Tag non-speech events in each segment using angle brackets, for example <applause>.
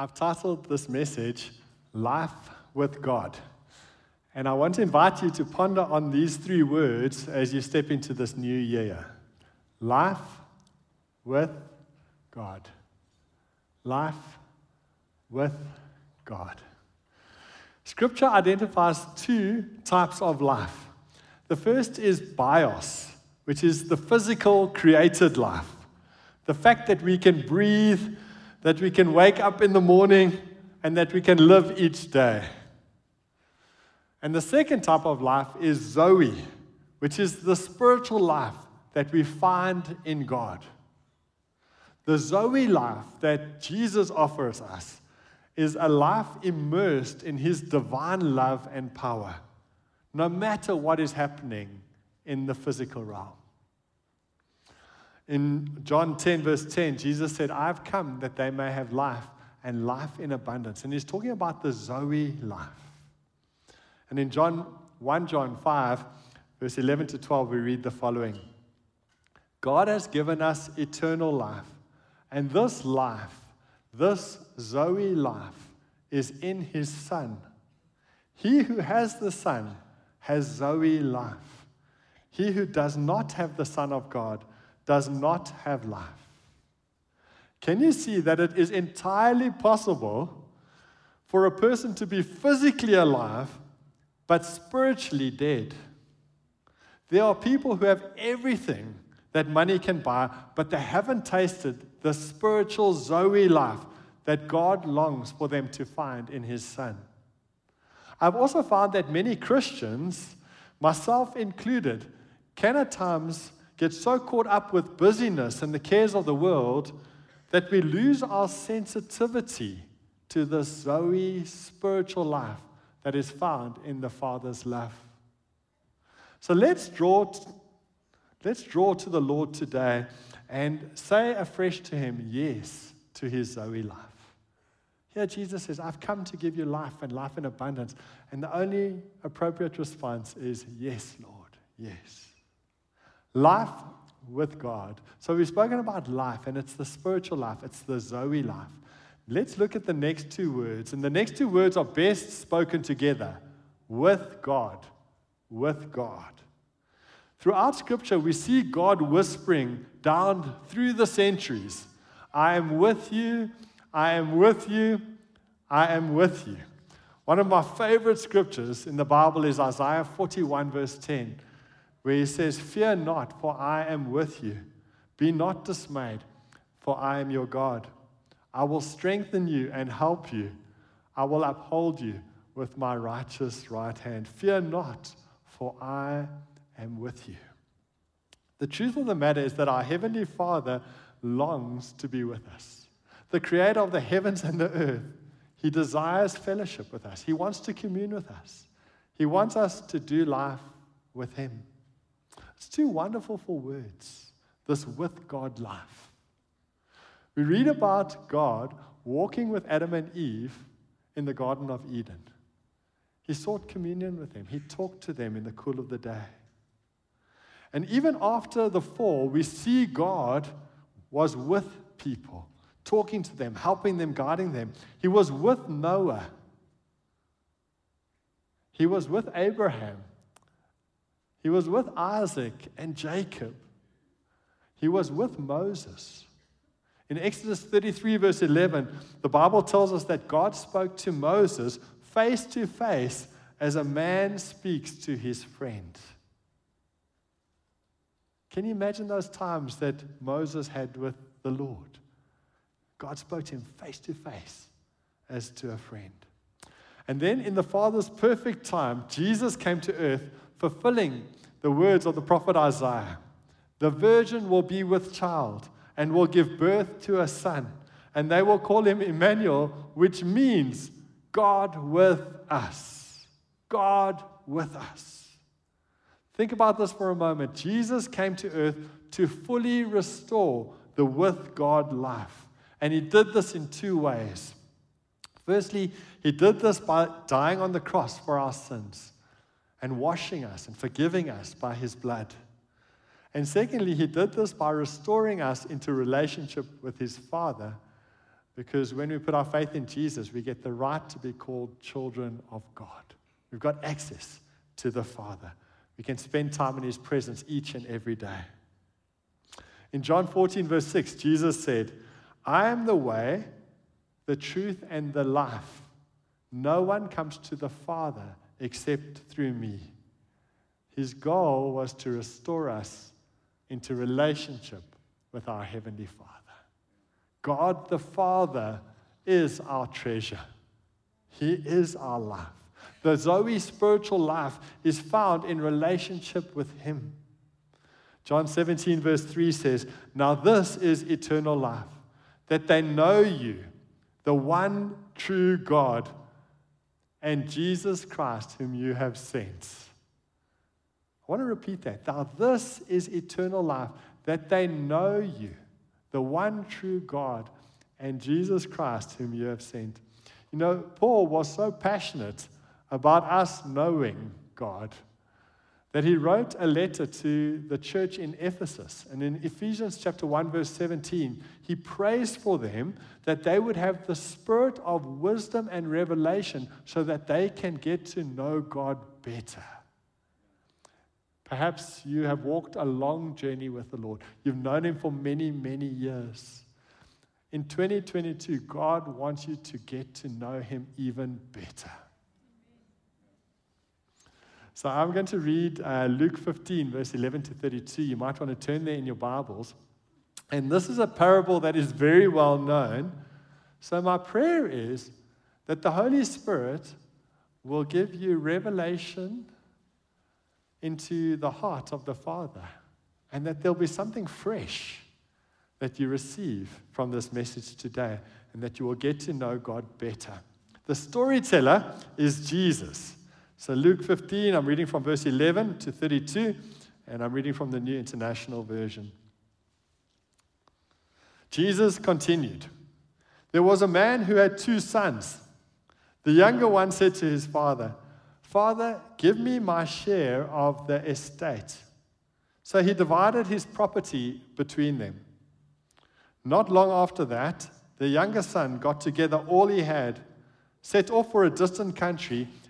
I've titled this message Life with God. And I want to invite you to ponder on these three words as you step into this new year life with God. Life with God. Scripture identifies two types of life. The first is bios, which is the physical created life. The fact that we can breathe, that we can wake up in the morning, and that we can live each day. And the second type of life is Zoe, which is the spiritual life that we find in God. The Zoe life that Jesus offers us is a life immersed in his divine love and power, no matter what is happening in the physical realm. In John 10, verse 10, Jesus said, I've come that they may have life and life in abundance. And he's talking about the Zoe life. And in John 1 John 5, verse 11 to 12, we read the following God has given us eternal life, and this life, this Zoe life, is in his Son. He who has the Son has Zoe life. He who does not have the Son of God does not have life. Can you see that it is entirely possible for a person to be physically alive but spiritually dead? There are people who have everything that money can buy, but they haven't tasted the spiritual Zoe life that God longs for them to find in His Son. I've also found that many Christians, myself included, can at times get so caught up with busyness and the cares of the world that we lose our sensitivity to the Zoe spiritual life that is found in the Father's love. So let's draw, let's draw to the Lord today and say afresh to Him, yes, to His Zoe life. Here, Jesus says, I've come to give you life and life in abundance. And the only appropriate response is, Yes, Lord, yes. Life with God. So we've spoken about life, and it's the spiritual life, it's the Zoe life. Let's look at the next two words. And the next two words are best spoken together with God. With God. Throughout Scripture, we see God whispering down through the centuries I am with you, I am with you, I am with you. One of my favorite scriptures in the Bible is Isaiah 41, verse 10 where he says, Fear not, for I am with you. Be not dismayed, for I am your God. I will strengthen you and help you. I will uphold you with my righteous right hand. Fear not, for I am with you. The truth of the matter is that our Heavenly Father longs to be with us. The Creator of the heavens and the earth, He desires fellowship with us. He wants to commune with us. He wants us to do life with Him. It's too wonderful for words, this with God life. We read about God walking with Adam and Eve in the Garden of Eden. He sought communion with them, he talked to them in the cool of the day. And even after the fall, we see God was with people, talking to them, helping them, guiding them. He was with Noah. He was with Abraham. He was with Isaac and Jacob. He was with Moses. In Exodus 33, verse 11, the Bible tells us that God spoke to Moses face to face as a man speaks to his friend. Can you imagine those times that Moses had with the Lord? God spoke to him face to face as to a friend. And then in the Father's perfect time, Jesus came to earth fulfilling the words of the prophet Isaiah. The virgin will be with child and will give birth to a son, and they will call him Emmanuel, which means God with us. God with us. Think about this for a moment. Jesus came to earth to fully restore the with God life. And he did this in two ways. Firstly, he did this by dying on the cross for our sins and washing us and forgiving us by his blood. And secondly, he did this by restoring us into relationship with his Father, Because when we put our faith in Jesus, we get the right to be called children of God. We've got access to the Father. We can spend time in His presence each and every day. In John 14, verse 6, Jesus said, I am the way, the truth, and the life. No one comes to the Father except through me. His goal was to restore us into relationship with our Heavenly Father. God the Father is our treasure, He is our life. The Zoe spiritual life is found in relationship with Him. John 17, verse 3 says, Now this is eternal life, that they know you, the one true God, and Jesus Christ, whom you have sent. I want to repeat that. Now, this is eternal life, that they know you the one true God, and Jesus Christ, whom you have sent. You know, Paul was so passionate about us knowing God that he wrote a letter to the church in Ephesus. And in Ephesians chapter 1 verse 17, he prays for them that they would have the spirit of wisdom and revelation so that they can get to know God better. Perhaps you have walked a long journey with the Lord. You've known Him for many, many years. In 2022, God wants you to get to know Him even better. So I'm going to read uh, Luke 15, verse 11 to 32. You might want to turn there in your Bibles. And this is a parable that is very well known. So my prayer is that the Holy Spirit will give you revelation into the heart of the Father, and that there'll be something fresh that you receive from this message today, and that you will get to know God better. The storyteller is Jesus. So, Luke 15, I'm reading from verse 11 to 32, and I'm reading from the New International Version. Jesus continued There was a man who had two sons. The younger one said to his father, Father, give me my share of the estate. So he divided his property between them. Not long after that, the younger son got together all he had, set off for a distant country,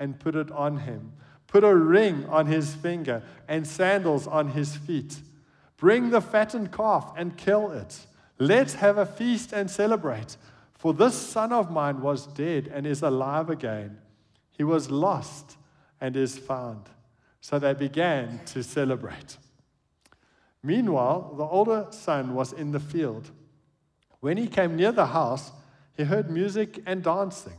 and put it on him. Put a ring on his finger and sandals on his feet. Bring the fattened calf and kill it. Let's have a feast and celebrate. For this son of mine was dead and is alive again. He was lost and is found. So they began to celebrate. Meanwhile, the older son was in the field. When he came near the house, he heard music and dancing.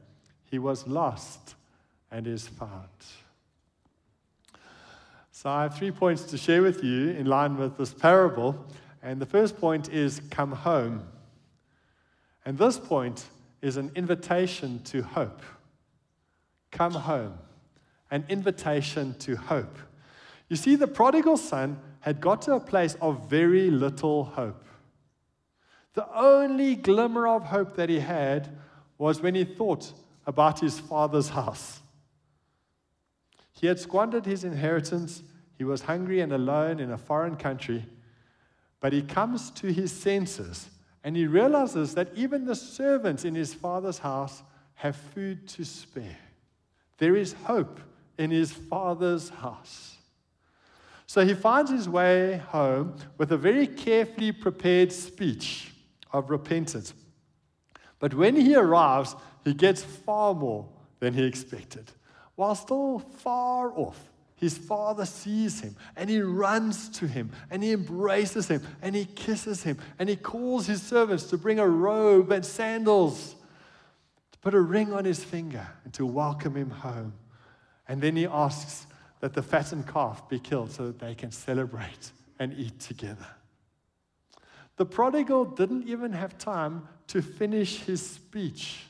He was lost and is found. So I have three points to share with you in line with this parable. And the first point is come home. And this point is an invitation to hope. Come home. An invitation to hope. You see, the prodigal son had got to a place of very little hope. The only glimmer of hope that he had was when he thought about his father's house. He had squandered his inheritance he was hungry and alone in a foreign country, but he comes to his senses and he realizes that even the servants in his father's house have food to spare. There is hope in his father's house. So he finds his way home with a very carefully prepared speech of repentance. But when he arrives, he gets far more than he expected, while still far off his father sees him and he runs to him and he embraces him and he kisses him and he calls his servants to bring a robe and sandals, to put a ring on his finger and to welcome him home. And then he asks that the fattened calf be killed so that they can celebrate and eat together. The prodigal didn't even have time to finish his speech.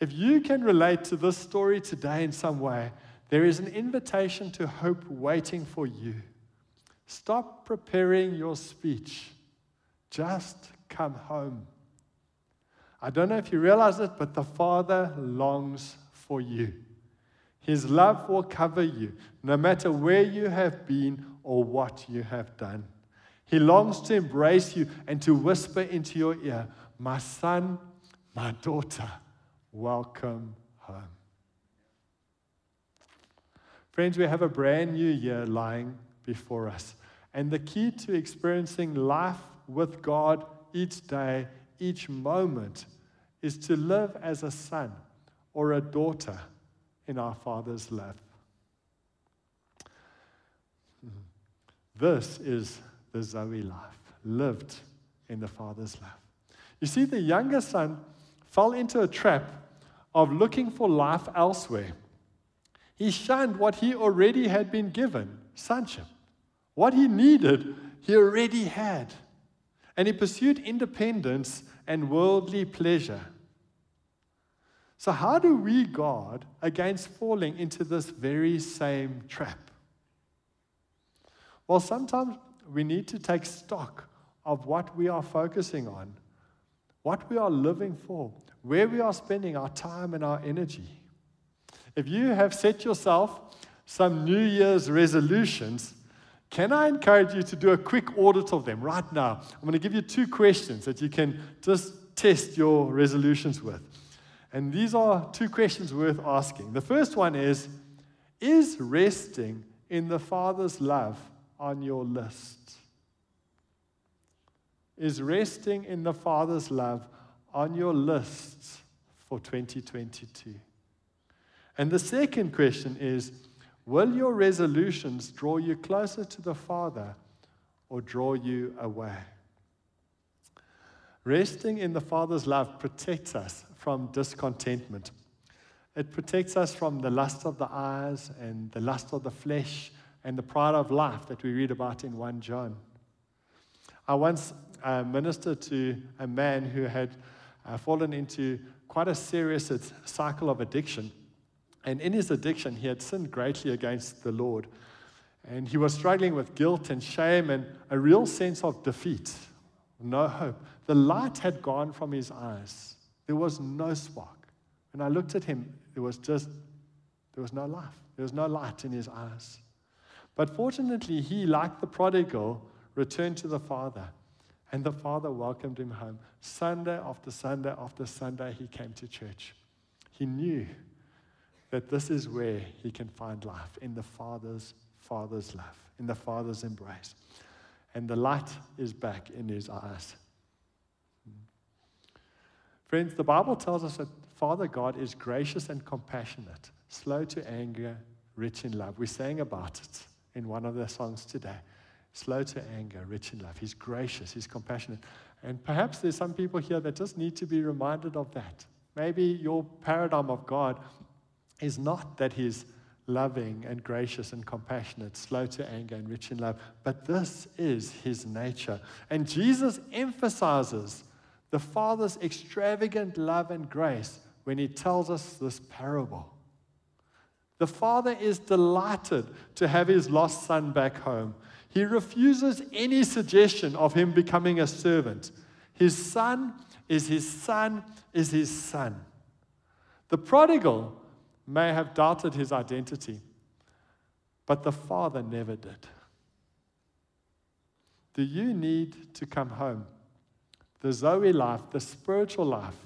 If you can relate to this story today in some way, there is an invitation to hope waiting for you. Stop preparing your speech. Just come home. I don't know if you realize it, but the Father longs for you. His love will cover you, no matter where you have been or what you have done. He longs to embrace you and to whisper into your ear, My son, my daughter, welcome home. Friends, we have a brand new year lying before us. And the key to experiencing life with God each day, each moment, is to live as a son or a daughter in our Father's love. This is the Zoe life, lived in the Father's love. You see, the younger son fell into a trap of looking for life elsewhere. He shunned what he already had been given sonship. What he needed, he already had. And he pursued independence and worldly pleasure. So, how do we guard against falling into this very same trap? Well, sometimes we need to take stock of what we are focusing on, what we are living for, where we are spending our time and our energy. If you have set yourself some New Year's resolutions, can I encourage you to do a quick audit of them right now? I'm going to give you two questions that you can just test your resolutions with. And these are two questions worth asking. The first one is Is resting in the Father's love on your list? Is resting in the Father's love on your list for 2022? And the second question is Will your resolutions draw you closer to the Father or draw you away? Resting in the Father's love protects us from discontentment. It protects us from the lust of the eyes and the lust of the flesh and the pride of life that we read about in 1 John. I once uh, ministered to a man who had uh, fallen into quite a serious cycle of addiction. And in his addiction, he had sinned greatly against the Lord. And he was struggling with guilt and shame and a real sense of defeat, no hope. The light had gone from his eyes, there was no spark. And I looked at him, there was just, there was no life, there was no light in his eyes. But fortunately, he, like the prodigal, returned to the Father. And the father welcomed him home. Sunday after Sunday after Sunday, he came to church. He knew that this is where he can find life in the father's father's love, in the father's embrace. And the light is back in his eyes. Friends, the Bible tells us that Father God is gracious and compassionate, slow to anger, rich in love. We sang about it in one of the songs today. Slow to anger, rich in love. He's gracious, he's compassionate. And perhaps there's some people here that just need to be reminded of that. Maybe your paradigm of God is not that he's loving and gracious and compassionate, slow to anger and rich in love, but this is his nature. And Jesus emphasizes the Father's extravagant love and grace when he tells us this parable. The Father is delighted to have his lost son back home. He refuses any suggestion of him becoming a servant. His son is his son, is his son. The prodigal may have doubted his identity, but the Father never did. Do you need to come home? The Zoe life, the spiritual life,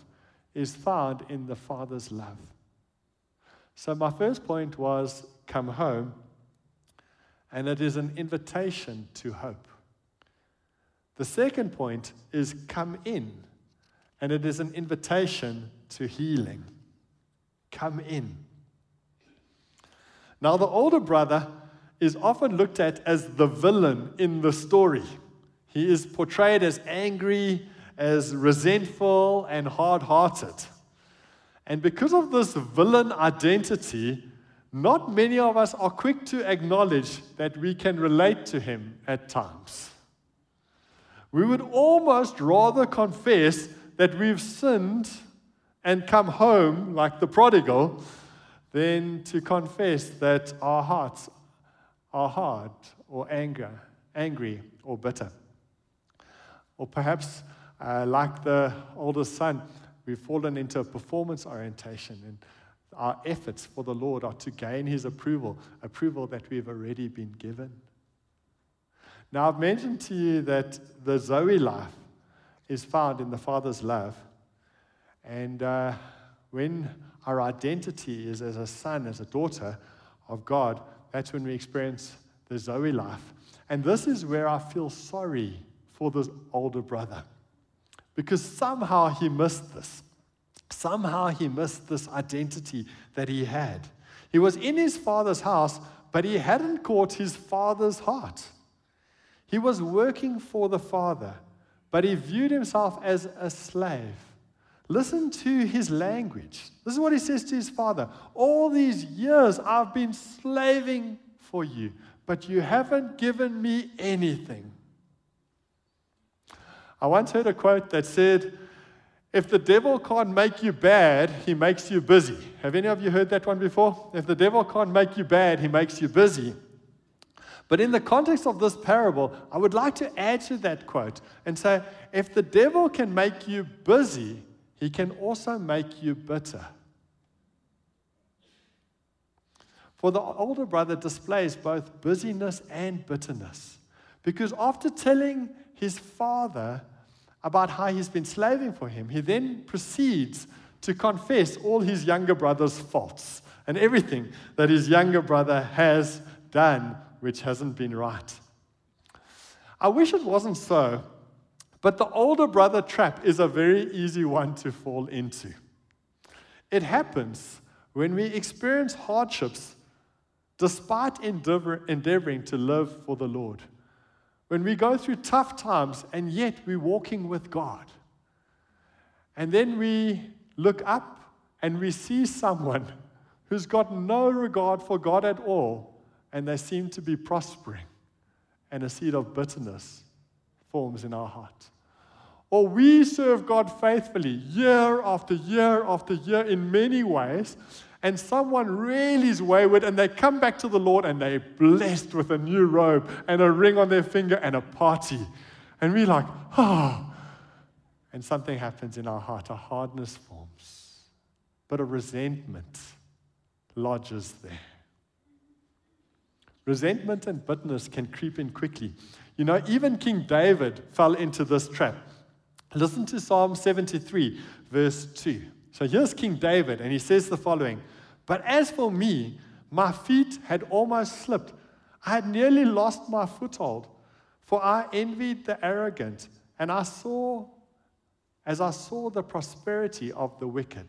is found in the Father's love. So, my first point was come home, and it is an invitation to hope. The second point is come in, and it is an invitation to healing. Come in. Now, the older brother is often looked at as the villain in the story. He is portrayed as angry, as resentful and hard hearted. And because of this villain identity, not many of us are quick to acknowledge that we can relate to him at times. We would almost rather confess that we've sinned and come home like the prodigal than to confess that our hearts are hard or anger, angry or bitter. Or perhaps uh, like the oldest son, we've fallen into a performance orientation, and our efforts for the Lord are to gain his approval, approval that we've already been given. Now, I've mentioned to you that the Zoe life is found in the Father's love. And uh, when our identity is as a son, as a daughter of God, that's when we experience the Zoe life. And this is where I feel sorry for this older brother. Because somehow he missed this. Somehow he missed this identity that he had. He was in his father's house, but he hadn't caught his father's heart. He was working for the father, but he viewed himself as a slave. Listen to his language. This is what he says to his father All these years I've been slaving for you, but you haven't given me anything. I once heard a quote that said, If the devil can't make you bad, he makes you busy. Have any of you heard that one before? If the devil can't make you bad, he makes you busy. But in the context of this parable, I would like to add to that quote and say, if the devil can make you busy, he can also make you bitter. For the older brother displays both busyness and bitterness. Because after telling his father about how he's been slaving for him. He then proceeds to confess all his younger brother's faults and everything that his younger brother has done which hasn't been right. I wish it wasn't so, but the older brother trap is a very easy one to fall into. It happens when we experience hardships despite endeavor, endeavoring to live for the Lord when we go through tough times and yet we're walking with God. And then we look up and we see someone who's got no regard for God at all, and they seem to be prospering, and a seed of bitterness forms in our heart. Or we serve God faithfully year after year after year in many ways, and someone really is wayward and they come back to the Lord and they're blessed with a new robe and a ring on their finger and a party. And we're like, oh. And something happens in our heart. A hardness forms, but a resentment lodges there. Resentment and bitterness can creep in quickly. You know, even King David fell into this trap. Listen to Psalm 73, verse 2. So here's King David, and he says the following But as for me, my feet had almost slipped. I had nearly lost my foothold, for I envied the arrogant, and I saw, as I saw the prosperity of the wicked.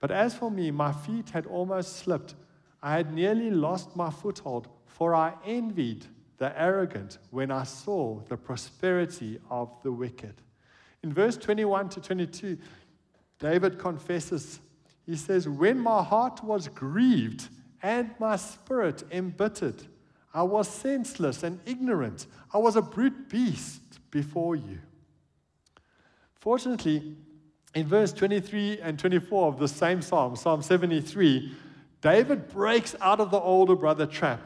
But as for me, my feet had almost slipped. I had nearly lost my foothold, for I envied the arrogant when I saw the prosperity of the wicked. In verse 21 to 22, David confesses, he says, When my heart was grieved and my spirit embittered, I was senseless and ignorant. I was a brute beast before you. Fortunately, in verse 23 and 24 of the same psalm, Psalm 73, David breaks out of the older brother trap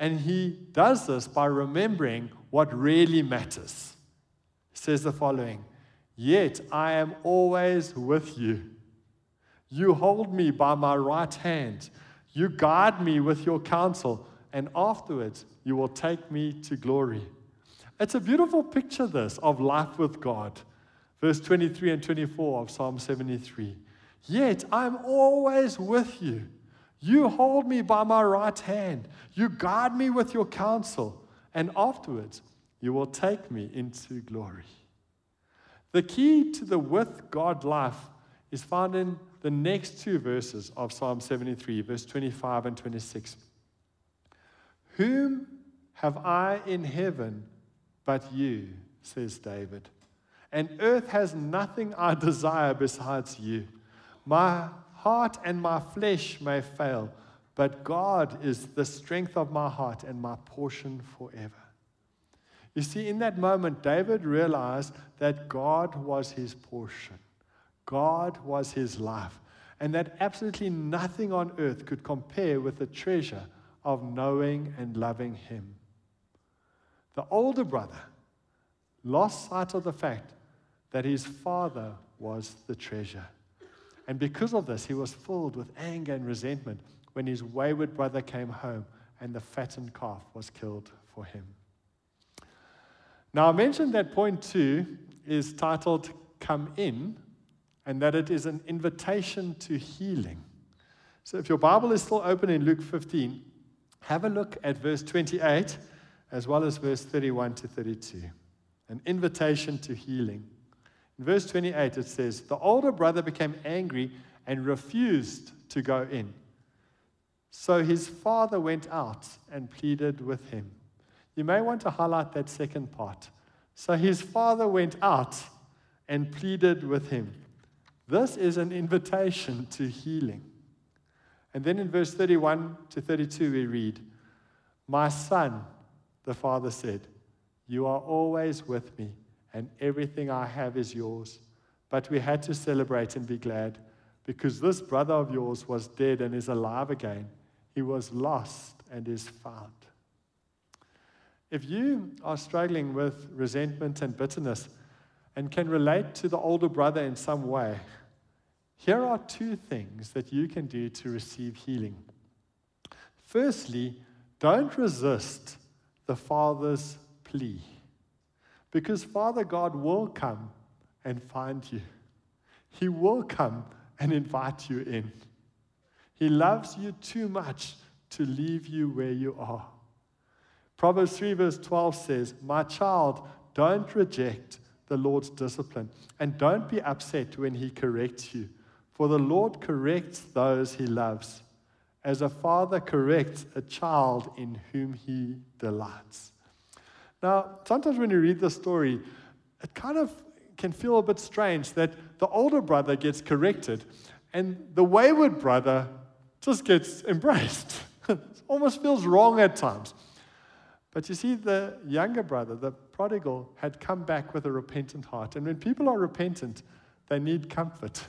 and he does this by remembering what really matters. He says the following Yet I am always with you. You hold me by my right hand. You guide me with your counsel, and afterwards you will take me to glory. It's a beautiful picture, this, of life with God. Verse 23 and 24 of Psalm 73. Yet I'm always with you. You hold me by my right hand. You guide me with your counsel. And afterwards, you will take me into glory. The key to the with God life is found in the next two verses of Psalm 73, verse 25 and 26. Whom have I in heaven but you, says David, and earth has nothing I desire besides you. My heart and my flesh may fail, but God is the strength of my heart and my portion forever. You see, in that moment, David realized that God was his portion, God was his life, and that absolutely nothing on earth could compare with the treasure of knowing and loving him. The older brother lost sight of the fact that his father was the treasure. And because of this, he was filled with anger and resentment when his wayward brother came home and the fattened calf was killed for him. Now, I mentioned that point two is titled Come In, and that it is an invitation to healing. So, if your Bible is still open in Luke 15, have a look at verse 28 as well as verse 31 to 32. An invitation to healing. In verse 28, it says, The older brother became angry and refused to go in. So his father went out and pleaded with him. You may want to highlight that second part. So his father went out and pleaded with him. This is an invitation to healing. And then in verse 31 to 32, we read, My son, the father said, You are always with me and everything I have is yours. But we had to celebrate and be glad because this brother of yours was dead and is alive again. He was lost and is found. If you are struggling with resentment and bitterness and can relate to the older brother in some way, here are two things that you can do to receive healing. Firstly, don't resist the Father's plea. Because Father God will come and find you. He will come and invite you in. He loves you too much to leave you where you are. Proverbs 3, verse 12 says, My child, don't reject the Lord's discipline and don't be upset when he corrects you, for the Lord corrects those he loves, as a father corrects a child in whom he delights. Now, sometimes when you read the story, it kind of can feel a bit strange that the older brother gets corrected and the wayward brother just gets <laughs> embraced. it almost feels wrong at times. But you see, the younger brother, the prodigal, had come back with a repentant heart. And when people are repentant, they need comfort,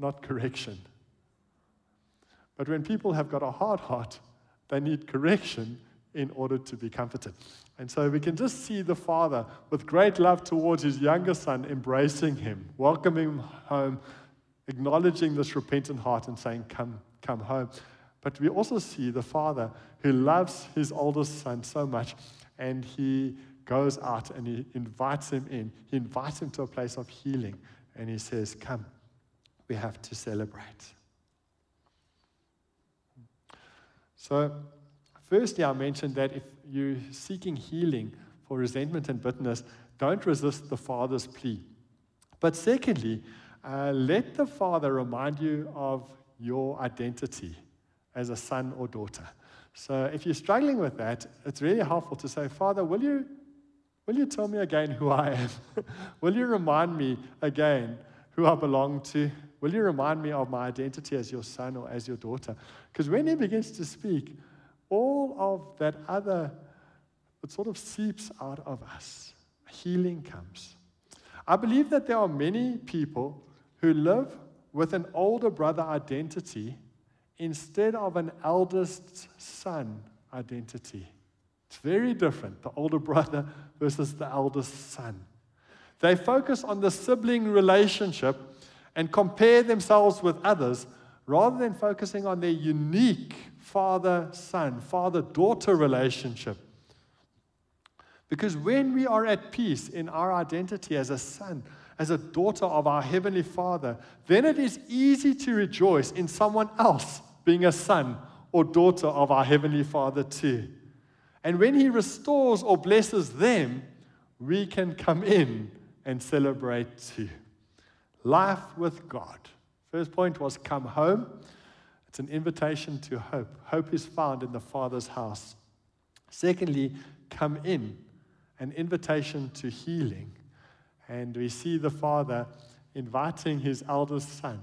not correction. But when people have got a hard heart, they need correction in order to be comforted. And so we can just see the father with great love towards his younger son, embracing him, welcoming him home, acknowledging this repentant heart and saying, Come, come home. But we also see the father who loves his oldest son so much and he goes out and he invites him in. He invites him to a place of healing, and he says, Come, we have to celebrate. So, firstly, I mentioned that if you're seeking healing for resentment and bitterness, don't resist the Father's plea. But secondly, uh, let the Father remind you of your identity as a son or daughter. So if you're struggling with that, it's really helpful to say, Father, will you, will you tell me again who I am? <laughs> will you remind me again who I belong to? Will you remind me of my identity as your son or as your daughter? Because when he begins to speak, all of that other, it sort of seeps out of us. Healing comes. I believe that there are many people who live with an older brother identity instead of an eldest son identity. It's very different, the older brother <laughs> versus the eldest son. They focus on the sibling relationship and compare themselves with others rather than focusing on their unique father son, father daughter relationship. Because when we are at peace in our identity as a son, as a daughter of our Heavenly Father, then it is easy to rejoice in someone else being a son or daughter of our Heavenly Father too. And when He restores or blesses them, we can come in and celebrate too. Life with God. First point was come home. It's an invitation to hope. Hope is found in the Father's house. Secondly, come in, an invitation to healing. And we see the Father inviting his eldest son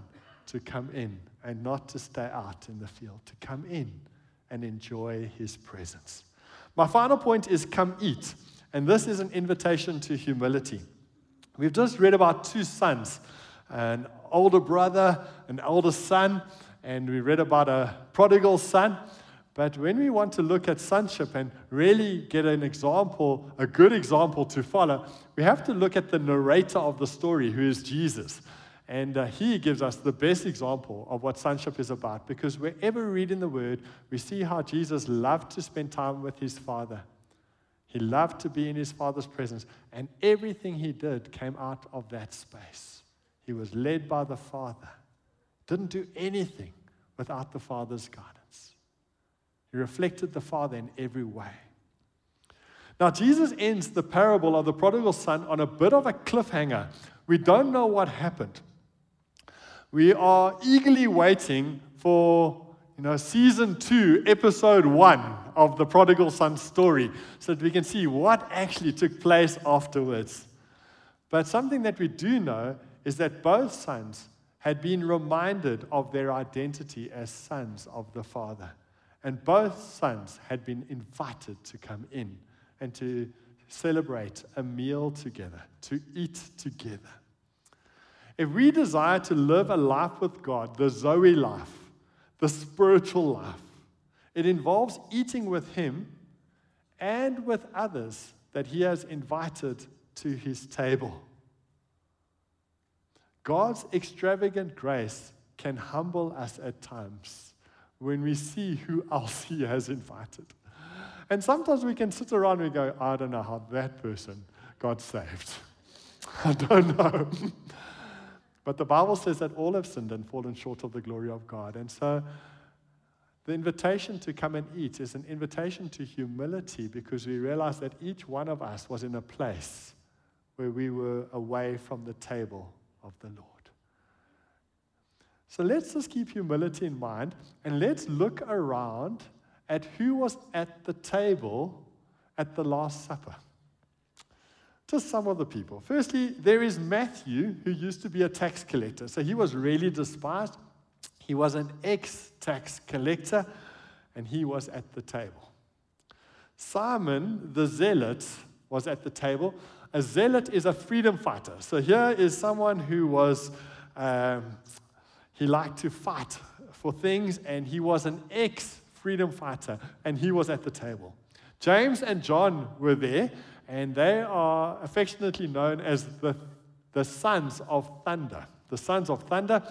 to come in and not to stay out in the field, to come in and enjoy his presence. My final point is come eat. And this is an invitation to humility. We've just read about two sons an older brother, an older son, and we read about a prodigal son. But when we want to look at sonship and really get an example, a good example to follow, we have to look at the narrator of the story, who is Jesus. And uh, he gives us the best example of what sonship is about because wherever we read in the Word, we see how Jesus loved to spend time with his Father. He loved to be in his Father's presence, and everything he did came out of that space. He was led by the Father, didn't do anything without the Father's guidance. He reflected the Father in every way. Now, Jesus ends the parable of the prodigal son on a bit of a cliffhanger. We don't know what happened. We are eagerly waiting for you know, season two, episode one of the prodigal son story, so that we can see what actually took place afterwards. But something that we do know is that both sons had been reminded of their identity as sons of the Father. And both sons had been invited to come in and to celebrate a meal together, to eat together. If we desire to live a life with God, the Zoe life, the spiritual life, it involves eating with Him and with others that He has invited to His table. God's extravagant grace can humble us at times when we see who else He has invited. And sometimes we can sit around and go, I don't know how that person got saved. <laughs> I don't know. but the Bible says that all have sinned and fallen short of the glory of God. And so the invitation to come and eat is an invitation to humility because we realize that each one of us was in a place where we were away from the table of the Lord. So let's just keep humility in mind and let's look around at who was at the table at the Last Supper. Just some of the people. Firstly, there is Matthew, who used to be a tax collector. So he was really despised. He was an ex tax collector, and he was at the table. Simon, the zealot, was at the table. A zealot is a freedom fighter. So here is someone who was. Um, he liked to fight for things, and he was an ex freedom fighter, and he was at the table. James and John were there, and they are affectionately known as the, the sons of thunder. The sons of thunder.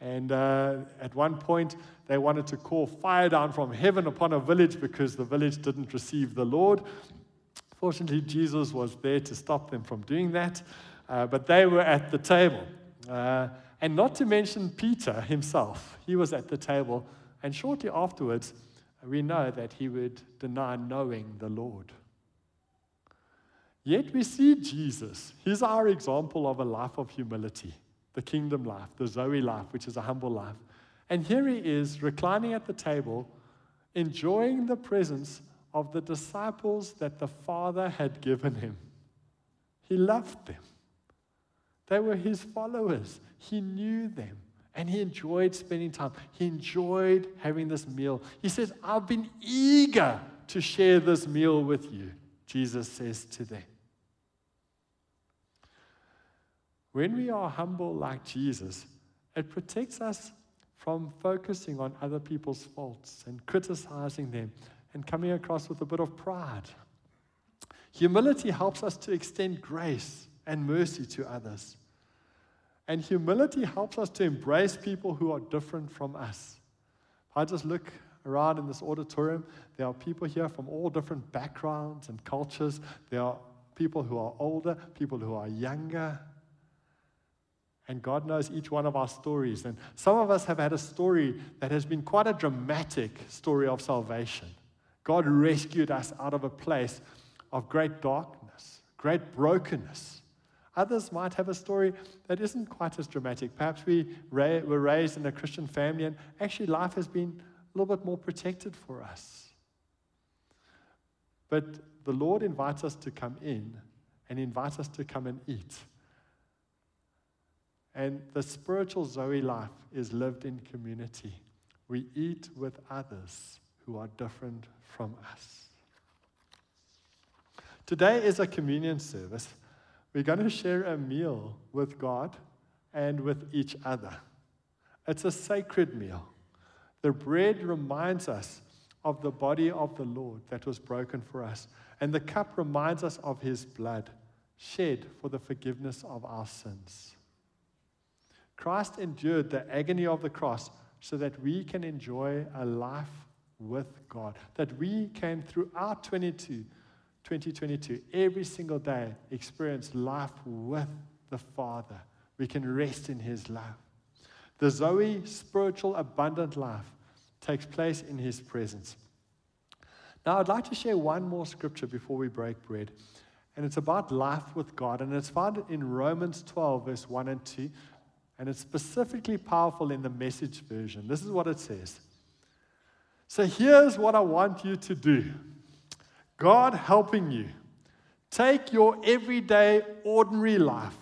And uh, at one point, they wanted to call fire down from heaven upon a village because the village didn't receive the Lord Fortunately, Jesus was there to stop them from doing that, uh, but they were at the table. Uh, and not to mention Peter himself, he was at the table, and shortly afterwards, we know that he would deny knowing the Lord. Yet we see Jesus. He's our example of a life of humility, the kingdom life, the Zoe life, which is a humble life. And here he is reclining at the table, enjoying the presence of the disciples that the Father had given him. He loved them, they were his followers. He knew them. And he enjoyed spending time. He enjoyed having this meal. He says, I've been eager to share this meal with you, Jesus says to them. When we are humble like Jesus, it protects us from focusing on other people's faults and criticizing them and coming across with a bit of pride. Humility helps us to extend grace and mercy to others. And humility helps us to embrace people who are different from us. If I just look around in this auditorium, there are people here from all different backgrounds and cultures. There are people who are older, people who are younger. And God knows each one of our stories. And some of us have had a story that has been quite a dramatic story of salvation. God rescued us out of a place of great darkness, great brokenness. Others might have a story that isn't quite as dramatic. Perhaps we ra- were raised in a Christian family and actually life has been a little bit more protected for us. But the Lord invites us to come in and invites us to come and eat. And the spiritual Zoe life is lived in community. We eat with others who are different from us. Today is a communion service. We're going to share a meal with God and with each other. It's a sacred meal. The bread reminds us of the body of the Lord that was broken for us, and the cup reminds us of his blood shed for the forgiveness of our sins. Christ endured the agony of the cross so that we can enjoy a life with God, that we can, throughout 22, 2022, every single day, experience life with the Father. We can rest in His love. The Zoe spiritual abundant life takes place in His presence. Now, I'd like to share one more scripture before we break bread. And it's about life with God. And it's found in Romans 12, verse 1 and 2. And it's specifically powerful in the message version. This is what it says. So here's what I want you to do. God helping you. Take your everyday, ordinary life,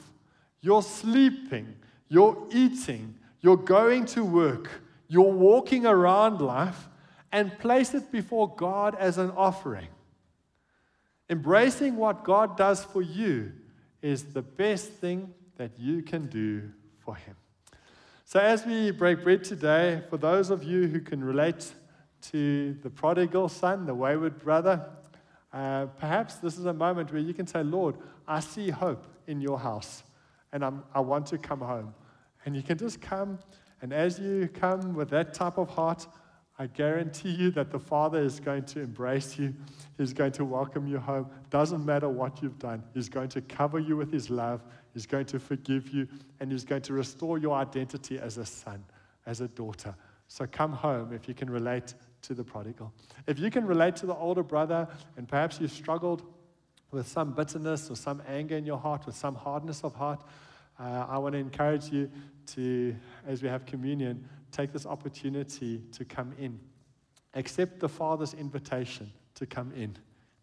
your sleeping, your eating, your going to work, your walking around life, and place it before God as an offering. Embracing what God does for you is the best thing that you can do for Him. So, as we break bread today, for those of you who can relate to the prodigal son, the wayward brother, uh, perhaps this is a moment where you can say, Lord, I see hope in your house, and I'm, I want to come home. And you can just come, and as you come with that type of heart, I guarantee you that the Father is going to embrace you. He's going to welcome you home. Doesn't matter what you've done, He's going to cover you with His love. He's going to forgive you, and He's going to restore your identity as a son, as a daughter. So come home if you can relate to the prodigal. If you can relate to the older brother and perhaps you've struggled with some bitterness or some anger in your heart, with some hardness of heart, uh, I want to encourage you to, as we have communion, take this opportunity to come in. Accept the Father's invitation to come in.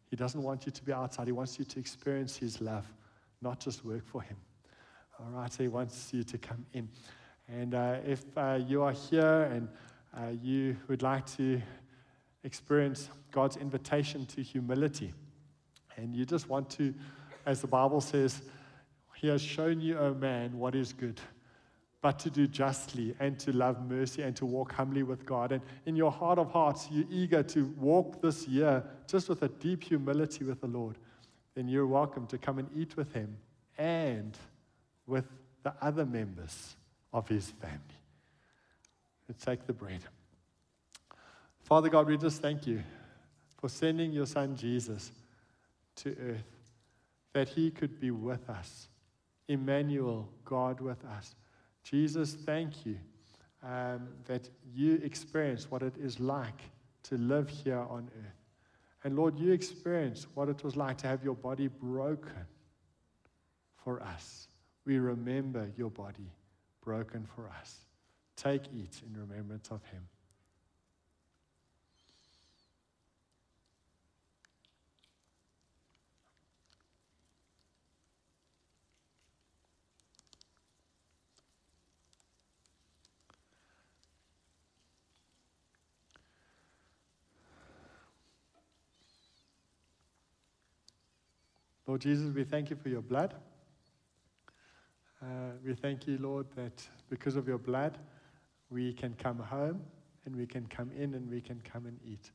He doesn't want you to be outside, He wants you to experience His love, not just work for Him. All right, He wants you to come in. And uh, if uh, you are here and uh, you would like to experience God's invitation to humility, and you just want to, as the Bible says, He has shown you, O man, what is good, but to do justly and to love mercy and to walk humbly with God. And in your heart of hearts, you're eager to walk this year just with a deep humility with the Lord, then you're welcome to come and eat with Him and with the other members of His family. Take the bread. Father God, we just thank you for sending your son Jesus to earth, that he could be with us. Emmanuel, God with us. Jesus, thank you um, that you experience what it is like to live here on earth. And Lord, you experienced what it was like to have your body broken for us. We remember your body broken for us. Take, eat in remembrance of him. Lord Jesus, we thank you for your blood. Uh, we thank you, Lord, that because of your blood, we can come home and we can come in and we can come and eat.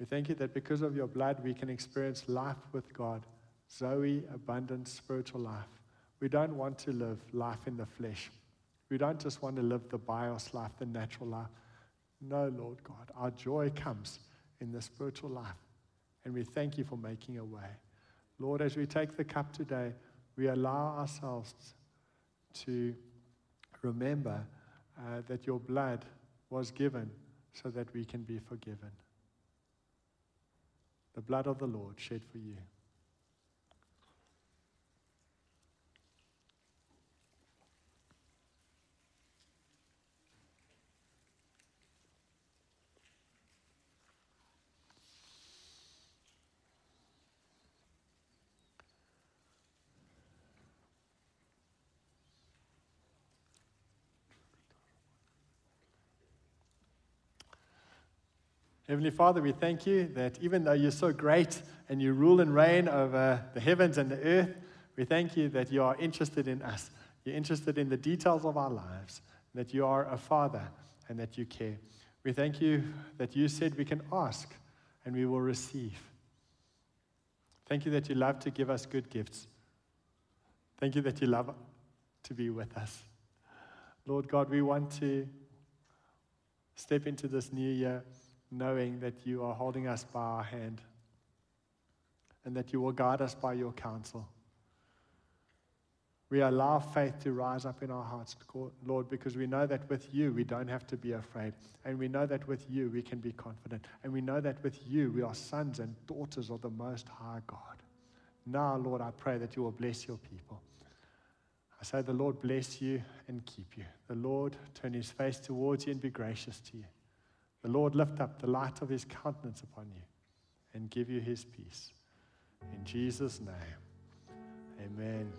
We thank you that because of your blood, we can experience life with God, Zoe, abundant spiritual life. We don't want to live life in the flesh. We don't just want to live the bios life, the natural life. No, Lord God, our joy comes in the spiritual life. And we thank you for making a way. Lord, as we take the cup today, we allow ourselves to remember uh, that your blood was given so that we can be forgiven. The blood of the Lord shed for you. Heavenly Father, we thank you that even though you're so great and you rule and reign over the heavens and the earth, we thank you that you are interested in us. You're interested in the details of our lives, that you are a father and that you care. We thank you that you said we can ask and we will receive. Thank you that you love to give us good gifts. Thank you that you love to be with us. Lord God, we want to step into this new year knowing that you are holding us by our hand and that you will guide us by your counsel. We allow faith to rise up in our hearts, Lord, because we know that with you we don't have to be afraid. And we know that with you we can be confident. And we know that with you we are sons and daughters of the Most High God. Now, Lord, I pray that you will bless your people. I say, the Lord bless you and keep you. The Lord turn his face towards you and be gracious to you. The Lord lift up the light of his countenance upon you and give you his peace. In Jesus' name, amen.